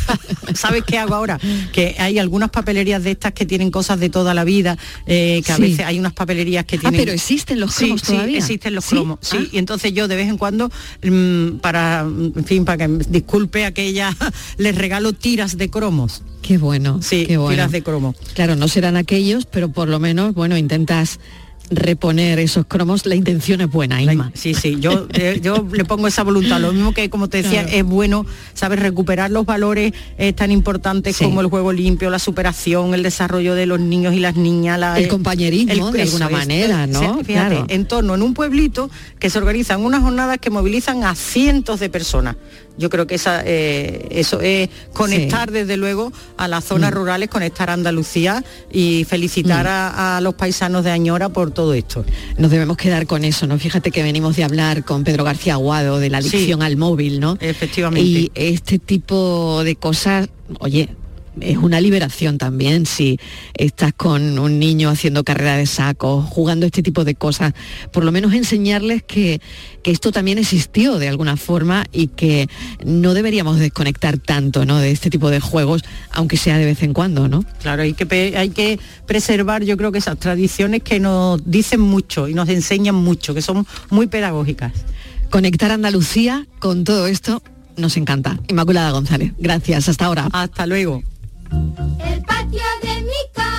¿sabes qué hago ahora? Que hay algunas papelerías de estas que tienen cosas de toda la vida, eh, que a Sí. veces hay unas papelerías que Ah, tienen... pero existen los Sí, cromos sí, todavía. existen los ¿Sí? cromos, sí. Ah. Y entonces yo de vez en cuando, mm, para, en fin, para que disculpe aquella, les regalo tiras de cromos. Qué bueno, Sí, qué bueno. tiras de cromo. Claro, no serán aquellos, pero por lo menos, bueno, intentas reponer esos cromos. La intención es buena, Inma. Sí, sí, yo, eh, yo le pongo esa voluntad. Lo mismo que, como te decía, Claro. es bueno, ¿sabes? Recuperar los valores eh, tan importantes Sí. como el juego limpio, la superación, el desarrollo de los niños y las niñas. la- El eh, compañerismo, de alguna manera, ¿no? sí, Fíjate, Claro. en torno, en un pueblito, que se organizan unas jornadas que movilizan a cientos de personas. Yo creo que esa, eh, eso es conectar desde luego a las zonas Mm. rurales, conectar a Andalucía y felicitar a, a los paisanos de Añora por todo esto. Nos debemos quedar con eso, ¿no? Fíjate que venimos de hablar con Pedro García Aguado de la adicción Sí. al móvil, ¿no? Efectivamente. Y este tipo de cosas, oye, es una liberación también si estás con un niño haciendo carrera de sacos, jugando este tipo de cosas, por lo menos enseñarles que, que esto también existió de alguna forma y que no deberíamos desconectar tanto ¿no? de este tipo de juegos, aunque sea de vez en cuando, ¿no? Claro, hay que, hay que preservar yo creo que esas tradiciones que nos dicen mucho y nos enseñan mucho, que son muy pedagógicas. Conectar Andalucía con todo esto nos encanta. Inmaculada González, gracias, hasta ahora. Hasta luego. El patio de mi casa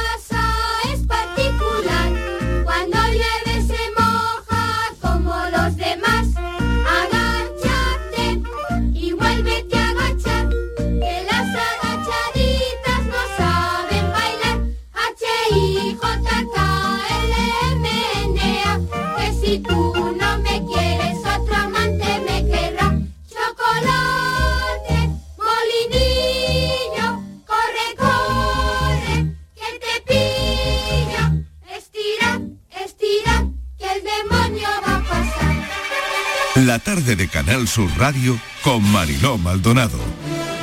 La tarde de Canal Sur Radio con Mariló Maldonado.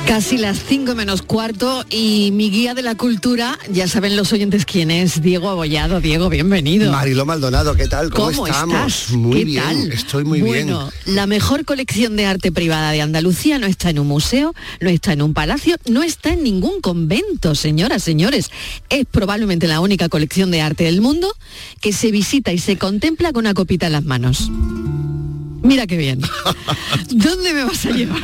Casi las 5 menos cuarto y mi guía de la cultura, ya saben los oyentes quién es, Diego Abollado. Diego, bienvenido. Mariló Maldonado, ¿qué tal? ¿Cómo, ¿Cómo estamos? estás? Muy ¿Qué bien, tal? estoy muy bueno, bien. la mejor colección de arte privada de Andalucía no está en un museo, no está en un palacio, no está en ningún convento, señoras, señores. Es probablemente la única colección de arte del mundo que se visita y se contempla con una copita en las manos. Mira qué bien. ¿Dónde me vas a llevar?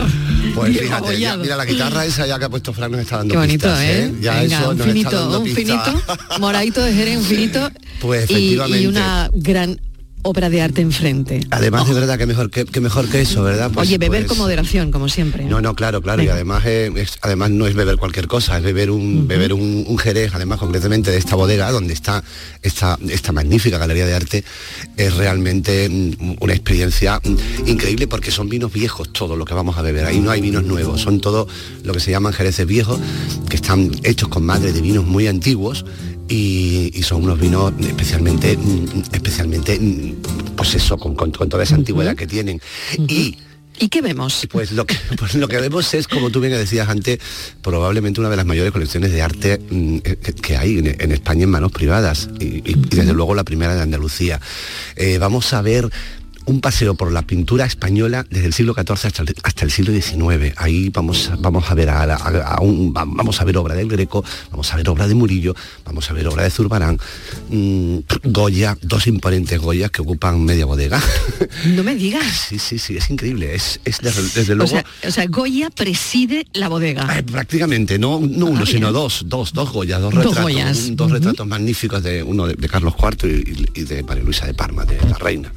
Pues Diego fíjate, Abollado. mira la guitarra esa ya que ha puesto Fran nos está dando Qué bonito, pistas, ¿eh? Ya Venga, eso un nos está finito, dando un finito, moradito de Jerez, un finito Pues y- efectivamente. y, una gran obra de arte enfrente. Además de verdad que mejor que, que mejor que eso, ¿verdad? Pues- Oye, beber pues- con moderación, como siempre. No, no, claro, claro. Y además eh, es- además no es beber cualquier cosa, es beber un beber un, un jerez, además concretamente de esta bodega donde está esta, esta magnífica galería de arte, es realmente mm, una experiencia mm, increíble porque son vinos viejos todo lo que vamos a beber. Ahí no hay vinos nuevos, son todo lo que se llaman jereces viejos, que están hechos con madre de vinos muy antiguos y, y son unos vinos especialmente, mm, especialmente, mm, pues eso, con, con- con toda esa antigüedad que tienen. Y ¿Y qué vemos? Pues lo que, pues lo que vemos es, como tú bien decías antes, probablemente una de las mayores colecciones de arte mm, que, que hay en, en España en manos privadas y, y- y desde luego la primera de Andalucía. Eh, vamos a ver un paseo por la pintura española desde el siglo XIV hasta el, hasta el siglo XIX. Ahí vamos, vamos a ver a, la- a- a un- va- vamos a ver obra del Greco, vamos a ver obra de Murillo, vamos a ver obra de Zurbarán, mm, Goya, dos imponentes Goyas que ocupan media bodega. No me digas. Sí, sí, sí, es increíble. Es, es desde, desde O luego. sea, o sea, Goya preside la bodega. Eh, prácticamente, no, no uno, Ah, sino dos, dos, dos Goyas, dos Dos retratos, Goyas. un- dos retratos magníficos de uno de, de Carlos IV y, y de María Luisa de Parma, de la reina.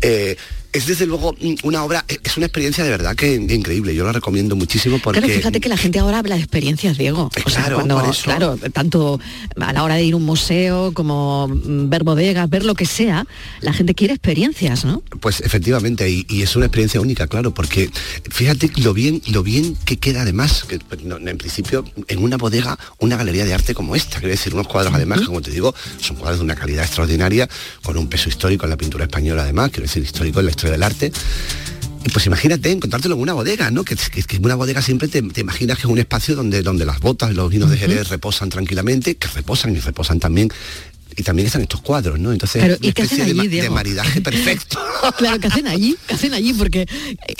Eh, es desde luego una obra, es una experiencia de verdad que increíble. Yo la recomiendo muchísimo porque Claro, fíjate que la gente ahora habla de experiencias, Diego. O sea, Claro, cuando, por eso. claro, tanto a la hora de ir a un museo como ver bodegas, ver lo que sea, la gente quiere experiencias, ¿no? Pues efectivamente, y, y es una experiencia única, claro, porque fíjate lo bien, lo bien que queda además, que pues, en principio, en una bodega, una galería de arte como esta, quiero decir, unos cuadros además, que, como te digo, son cuadros de una calidad extraordinaria, con un peso histórico en la pintura española además, quiero decir, histórico en la historia del arte. Y pues imagínate encontrártelo en una bodega, ¿no? Que, que, una bodega siempre te, te imaginas que es un espacio donde, donde las botas, los vinos de Jerez reposan tranquilamente, que reposan y reposan también. Y también están estos cuadros, ¿no? Entonces, ¿y de, ma- maridaje perfecto. Claro, ¿qué hacen allí? ¿Qué hacen allí? Porque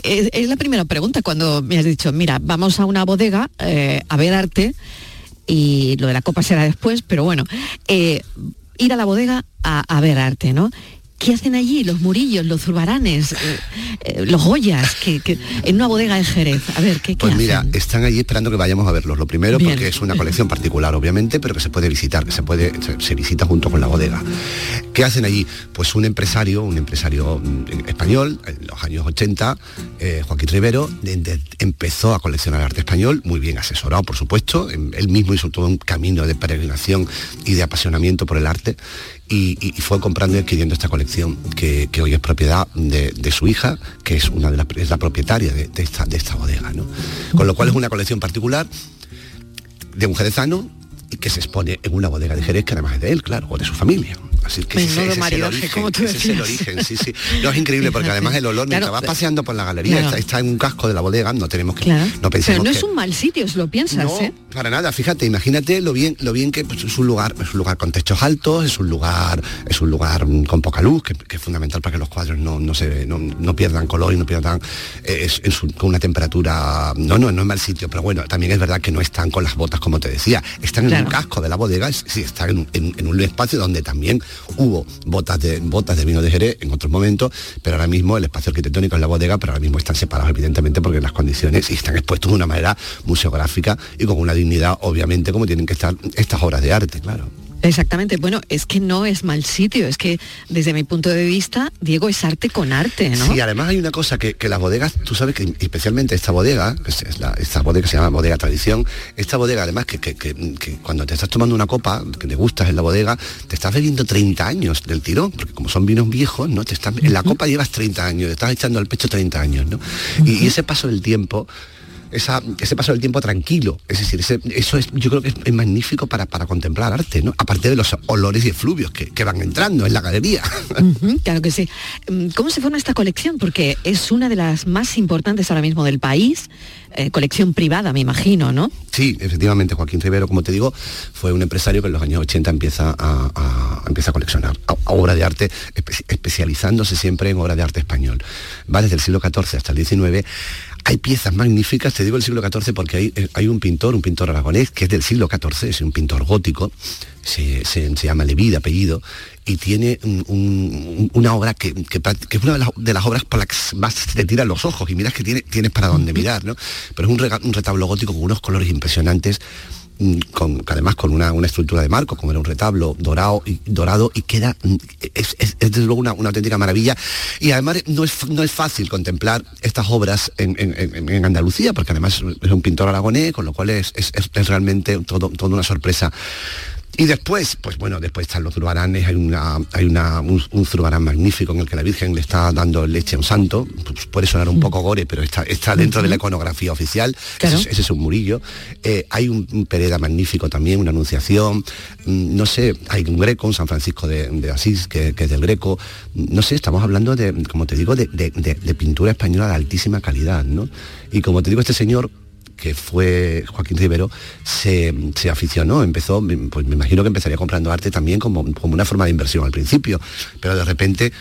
es, es la primera pregunta cuando me has dicho, mira, vamos a una bodega eh, a ver arte y lo de la copa será después, pero bueno, eh, ir a la bodega a, a ver arte, ¿no? ¿Qué hacen allí los murillos, los zurbaranes, eh, eh, los joyas que, que- en una bodega de Jerez? A ver, ¿qué, qué Pues mira, hacen? están allí esperando que vayamos a verlos. Lo primero, Bien. porque es una colección particular, obviamente, pero que se puede visitar, que se puede, se, se visita junto con la bodega. ¿Qué hacen allí? Pues un empresario, un empresario mm, español, en los años 80, eh, Joaquín Rivero, de- de- empezó a coleccionar arte español, muy bien asesorado, por supuesto. Em, Él mismo hizo todo un camino de peregrinación y de apasionamiento por el arte. Y, fue comprando y adquiriendo esta colección que, que hoy es propiedad de, su hija, que es una de las es la propietaria de, de esta, de esta bodega. ¿no? Con lo cual es una colección particular de un jerezano que se expone en una bodega de Jerez que además es de él, claro, o de su familia. Así que ese, es el origen, como tú ese es el origen, sí, sí. No es increíble porque además el olor, mientras Claro, vas paseando por la galería, claro. está, está en un casco de la bodega, no tenemos que, Claro. no pensemos Pero no que- es un mal sitio, si lo piensas, no, ¿eh? para nada, fíjate, imagínate lo bien, lo bien que pues, es un lugar, es un lugar con techos altos, es un lugar, es un lugar mm, con poca luz, que, que es fundamental para que los cuadros no, no se no, no pierdan color y no pierdan eh, es, es un- con una temperatura. No, no, no es mal sitio, pero bueno, también es verdad que no están con las botas, como te decía, están en Claro. casco de la bodega, es- sí, están en, un- espacio donde también hubo botas de botas de vino de Jerez en otros momentos, pero ahora mismo el espacio arquitectónico es la bodega, pero ahora mismo están separados evidentemente porque las condiciones están expuestos de una manera museográfica y con una dignidad, obviamente, como tienen que estar estas obras de arte, claro. Exactamente, bueno, es que no es mal sitio, es que desde mi punto de vista, Diego, es arte con arte, ¿no? Sí, además hay una cosa que, que las bodegas, tú sabes que especialmente esta bodega, que es- la- esta bodega se llama bodega tradición, esta bodega además que, que- que- que cuando te estás tomando una copa, que te gustas en la bodega, te estás bebiendo 30 años del tirón, porque como son vinos viejos, ¿no? Te estás, en la copa llevas 30 años, te estás echando al pecho 30 años, ¿no? y, y ese paso del tiempo esa- ese paso del tiempo tranquilo. Es decir, ese- eso es, yo creo que es, es magnífico para, para contemplar arte, ¿no? Aparte de los olores y efluvios que, que van entrando en la galería. Claro que sí. Mm, ¿Cómo se forma esta colección? Porque es una de las más importantes ahora mismo del país, eh, colección privada, me imagino, ¿no? Sí, efectivamente, Joaquín Rivero, como te digo, fue un empresario que en los años 80 empieza a, a- empieza a coleccionar a- a obra de arte, espe- especializándose siempre en obra de arte español. Va desde el siglo XIV hasta el XIX. Hay piezas magníficas, te digo el siglo XIV porque hay, eh, hay un pintor, un pintor aragonés, que es del siglo XIV, es un pintor gótico, se, se- se llama Leví de apellido, y tiene un- un- una obra que, que es una de las, de las obras por las que más te tiran los ojos, y miras que tiene, tienes para dónde mirar, ¿no? Pero es un, rega- un retablo gótico con unos colores impresionantes, con, además con una, una estructura de marco, como era un retablo dorado y, dorado y queda, mm, es, es- es desde luego una, una auténtica maravilla. Y además no es, no es fácil contemplar estas obras en, en- en- Andalucía, porque además es un pintor aragonés, con lo cual es- es realmente todo, toda una sorpresa. Y después, pues bueno, después están los zurbaranes, hay, una, hay una, un, un zurbarán magnífico en el que la Virgen le está dando leche a un santo, pues puede sonar un poco gore, pero está, está dentro de la iconografía oficial, ese, es- ese es un murillo. Eh, hay un, un Pereda magnífico también, una anunciación, mm, no sé, hay un greco, un San Francisco de, de Asís, que, que es del greco, no sé, estamos hablando de, como te digo, de- de pintura española de altísima calidad, ¿no? Y como te digo, este señor que fue Joaquín Rivero, se, se aficionó, empezó, pues me imagino que empezaría comprando arte también como, como una forma de inversión al principio, pero de repente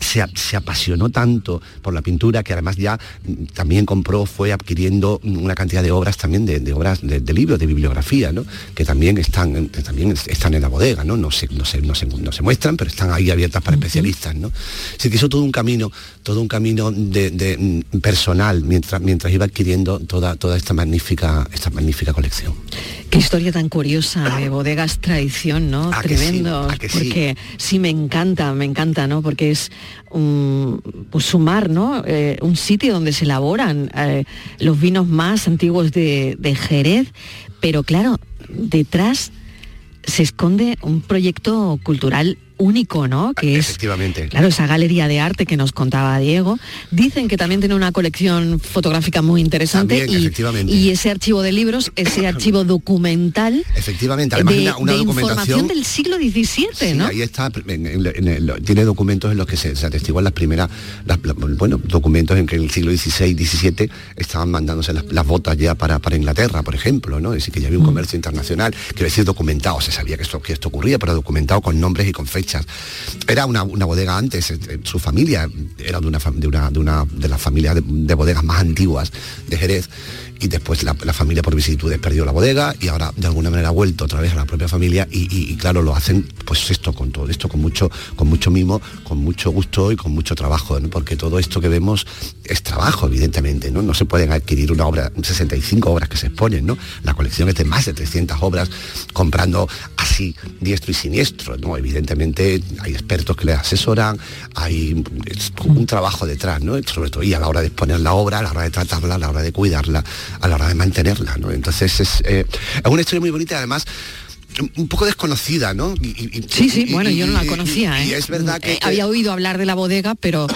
se, apasionó tanto por la pintura que además ya mm, también compró, fue adquiriendo una cantidad de obras también, de, de obras de, de libros, de bibliografía, ¿no? que también están, que también es- están en la bodega, ¿no? No, se, no, se, no, se, no se muestran, pero están ahí abiertas para especialistas. ¿no? Así que hizo todo un camino, todo un camino de, de, mm, personal mientras, mientras iba adquiriendo toda, toda esta magnífica, esta magnífica colección. Qué historia tan curiosa de bodegas tradición, ¿no? ¿A que sí? Tremendo. ¿A que sí? Porque sí me encanta, me encanta, ¿no? Porque es un pues, sumar, ¿no? Eh, un sitio donde se elaboran eh, los vinos más antiguos de, de Jerez, pero claro, detrás se esconde un proyecto cultural único, ¿no? Que es Efectivamente. Claro, esa galería de arte que nos contaba Diego. Dicen que también tiene una colección fotográfica muy interesante También, y, efectivamente. y ese archivo de libros, ese archivo documental Efectivamente, además de, una, una de documentación información del siglo XVII, Sí, ¿no? ahí está, en- en- en el- tiene documentos en los que se, se atestiguan las primeras, las- bueno, documentos en que en el siglo XVI, XVII estaban mandándose las, las botas ya para, para Inglaterra, por ejemplo, ¿no? Es decir, que ya había un comercio internacional, quiero decir, documentado, se sabía que esto, que esto ocurría, pero documentado con nombres y con fechas. Era una, una bodega antes, eh, eh, su familia era de una, de una, de una de las familias de, de bodegas más antiguas de Jerez y después la, familia por vicisitudes perdió la bodega y ahora de alguna manera ha vuelto otra vez a la propia familia y, claro lo hacen pues esto con todo esto con mucho con mucho mimo con mucho gusto y con mucho trabajo ¿no? porque todo esto que vemos es trabajo evidentemente no no se pueden adquirir una obra 65 obras que se exponen no la colección es de más de 300 obras comprando así diestro y siniestro no evidentemente hay expertos que le asesoran hay un trabajo detrás no sobre todo y a la hora de exponer la obra a la hora de tratarla a la hora de cuidarla a la hora de mantenerla no entonces es, eh, es una historia muy bonita además un poco desconocida, ¿no? Y- Sí, sí, y- bueno, yo no la conocía. ¿eh? es verdad que, Eh, había oído hablar de la bodega, pero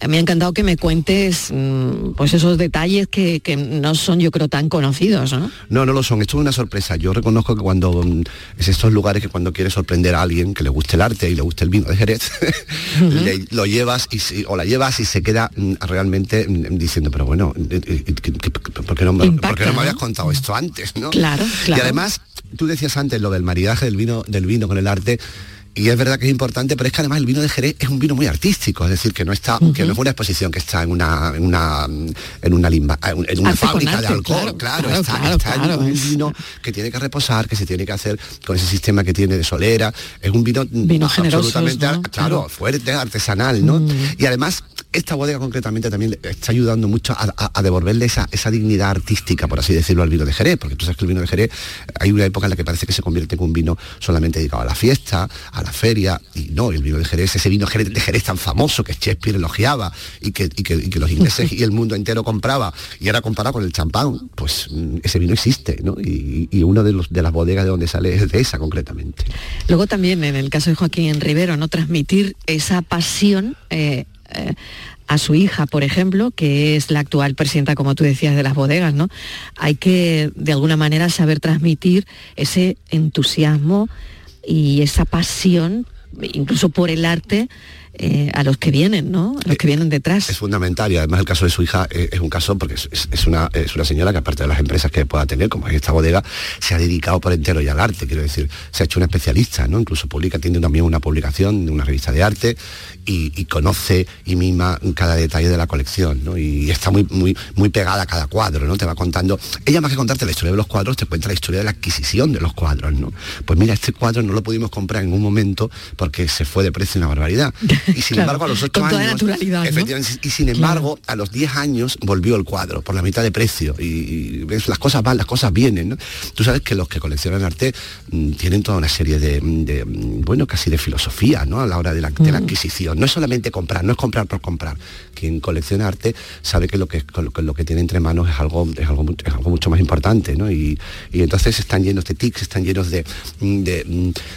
eh, me ha encantado que me cuentes mm, pues esos detalles que, que no son, yo creo, tan conocidos, ¿no? No, no lo son. Esto es una sorpresa. Yo reconozco que cuando mm, es estos lugares que cuando quieres sorprender a alguien que le guste el arte y le guste el vino de Jerez, le- lo llevas y o la llevas y se queda mm, realmente diciendo, pero bueno, eh, eh, eh, ¿qué- qué- ¿por qué no me, Impacta, por qué no me ¿no? habías contado esto antes? ¿no? Claro, claro. Y además, tú decías antes lo del maridaje del vino, del vino con el arte. Y es verdad que es importante, pero es que además el vino de Jerez es un vino muy artístico, es decir, que no está, que no es una exposición que está en una, en una, en una limba, en una Arte fábrica de alcohol, claro, claro, claro, está, claro, está en un vino que tiene que reposar, que se tiene que hacer con ese sistema que tiene de solera, es un vino, Vino absolutamente, ¿no? claro, fuerte, artesanal, ¿no? Y además esta bodega concretamente también está ayudando mucho a, devolverle esa, esa dignidad artística, por así decirlo, al vino de Jerez, porque tú sabes que el vino de Jerez hay una época en la que parece que se convierte en un vino solamente dedicado a la fiesta, a la feria, y no, el vino de Jerez, ese vino de Jerez tan famoso que Shakespeare elogiaba y que, y que- los ingleses y el mundo entero compraba, y ahora comparado con el champán, pues mm, ese vino existe, ¿no? Y, y los, de las bodegas de donde sale es de esa concretamente. Luego también en el caso de Joaquín Rivero, ¿no? Transmitir esa pasión eh, eh, a su hija, por ejemplo, que es la actual presidenta, como tú decías, de las bodegas, ¿no? Hay que, de alguna manera, saber transmitir ese entusiasmo y esa pasión, incluso por el arte, eh, a los que vienen, ¿no? A los que vienen detrás. Es fundamental y además el caso de su hija eh, es un caso porque es, una, es una señora que aparte de las empresas que pueda tener, como es esta bodega, se ha dedicado por entero ya al arte, quiero decir, se ha hecho una especialista, ¿no? Incluso publica, tiene también una publicación de una revista de arte y, y conoce y mima cada detalle de la colección, ¿no? Y está muy, muy, muy pegada a cada cuadro, ¿no? Te va contando, ella más que contarte la historia de los cuadros, te cuenta la historia de la adquisición de los cuadros, ¿no? Pues mira, este cuadro no lo pudimos comprar en un momento porque se fue de precio una barbaridad. Y sin Claro, embargo, a los ocho años, naturalidad, ¿no? efectivamente, y sin embargo, a los 10 años volvió el cuadro por la mitad de precio. Y, y ves, las cosas van, las cosas vienen. ¿no? Tú sabes que los que coleccionan arte mm, tienen toda una serie de, de, mm, bueno, casi de filosofía, ¿no? A la hora de la, de la Mm. adquisición. No es solamente comprar, no es comprar por comprar. Quien colecciona arte sabe que lo que, lo que, tiene entre manos es algo, es algo, es algo mucho más importante, ¿no? Y, y entonces están llenos de tics, están llenos de, de,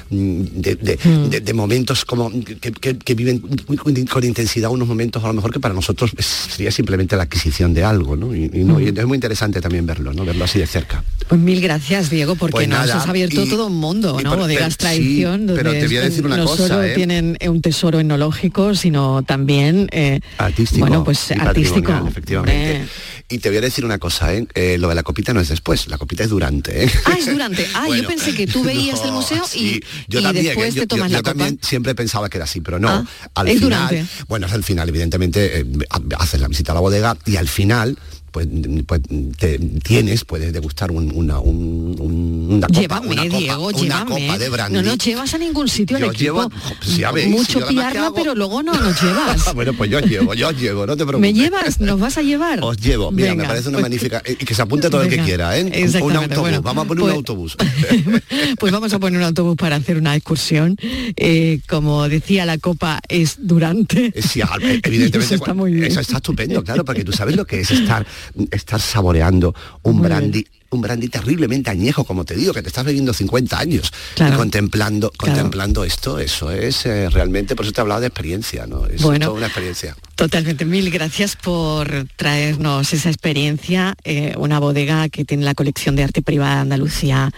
de, de- de- de momentos como que, que- que viven con, intensidad unos momentos a lo mejor que para nosotros sería simplemente la adquisición de algo, ¿no? Y, y no, y es muy interesante también verlo, ¿no? Verlo así de cerca. Pues mil gracias, Diego, porque Pues nos has abierto todo un mundo, ¿no? por- Bodegas sí, Tradición, pero donde te voy a decir una no cosa, solo ¿eh? tienen un tesoro etnológico, sino también eh, Artístico. Bueno, pues y artístico. efectivamente. Hombre. Y te voy a decir una cosa, ¿eh? Eh, lo de la copita no es después, la copita es durante. ¿eh? Ah, es durante. Ah, Bueno, yo pensé que tú veías el museo y, yo y también, después ¿eh? yo, te tomas yo- la yo copa. también siempre pensaba que era así, pero no. Ah, al es final, durante. bueno, al final, evidentemente, eh, ha- haces la visita a la bodega y al final. Pues, pues te tienes, puedes degustar un, una, un, un- una copa, Llévame, una copa, Diego, una llévame. copa de brandy. No nos llevas a ningún sitio Yo equipo. llevo- pues ya veis, Mucho yo piarla, pero luego no nos llevas. bueno, pues yo os llevo, yo os llevo, no te preocupes. ¿Me llevas? ¿Nos vas a llevar? Os llevo, mira, me parece una pues- magnífica. Y que se apunte todo el que quiera, ¿eh? Un- autobús, bueno, vamos a poner pues- un autobús. Pues vamos a poner un autobús para hacer una excursión. Eh, como decía, la copa es durante. Sí, eh, evidentemente Eso está muy bien. eso está estupendo, claro, porque tú sabes lo que es estar, estar saboreando un Muy brandy, un brandy terriblemente añejo, como te digo, que te estás bebiendo 50 años Claro. y contemplando, Claro. contemplando esto, eso es eh, realmente, por eso te hablaba de experiencia, ¿no? Es Bueno. toda una experiencia. Totalmente, mil gracias por traernos esa experiencia, eh, una bodega que tiene la colección de arte privada de Andalucía,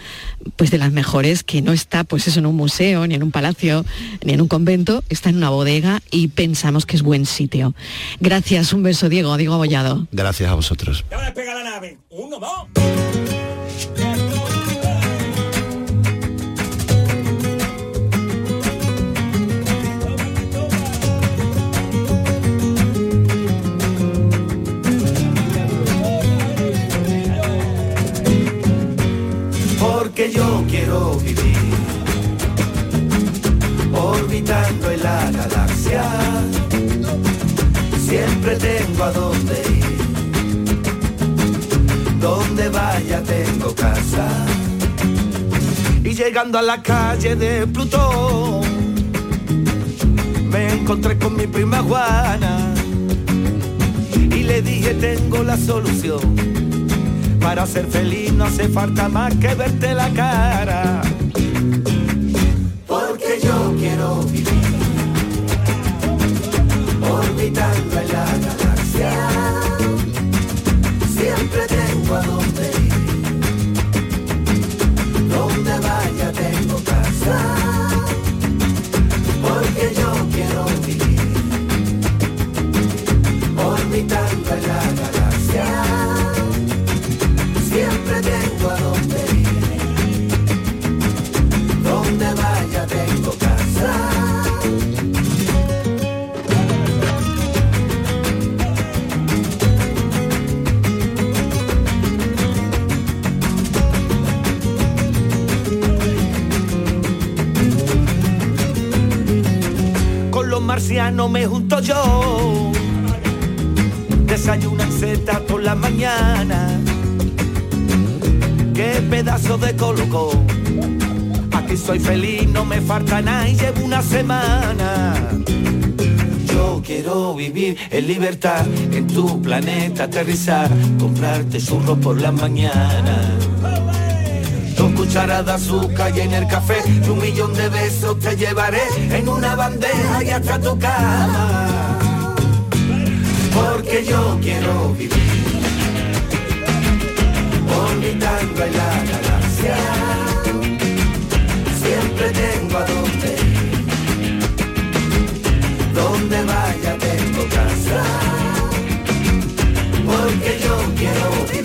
pues de las mejores, que no está pues eso en un museo, ni en un palacio, ni en un convento, está en una bodega y pensamos que es buen sitio. Gracias, un beso Diego, Diego Abollado. Gracias a vosotros. Porque yo quiero vivir orbitando en la galaxia. Siempre tengo a dónde ir, donde vaya tengo casa. Y llegando a la calle de Plutón, me encontré con mi prima Juana y le dije tengo la solución. Para ser feliz no hace falta más que verte la cara. Porque yo quiero marcianos me junto yo. Desayunan seta por la mañana qué pedazo de colocón. Aquí soy feliz, no me falta nada y llevo una semana. Yo quiero vivir en libertad, en tu planeta aterrizar, comprarte churros por la mañana. Dos cucharadas de azúcar y en el café, y un millón de besos te llevaré en una bandeja y hasta tu cama. Porque yo quiero vivir orbitando en la galaxia. Siempre tengo a dónde ir. Donde vaya tengo casa. Porque yo quiero vivir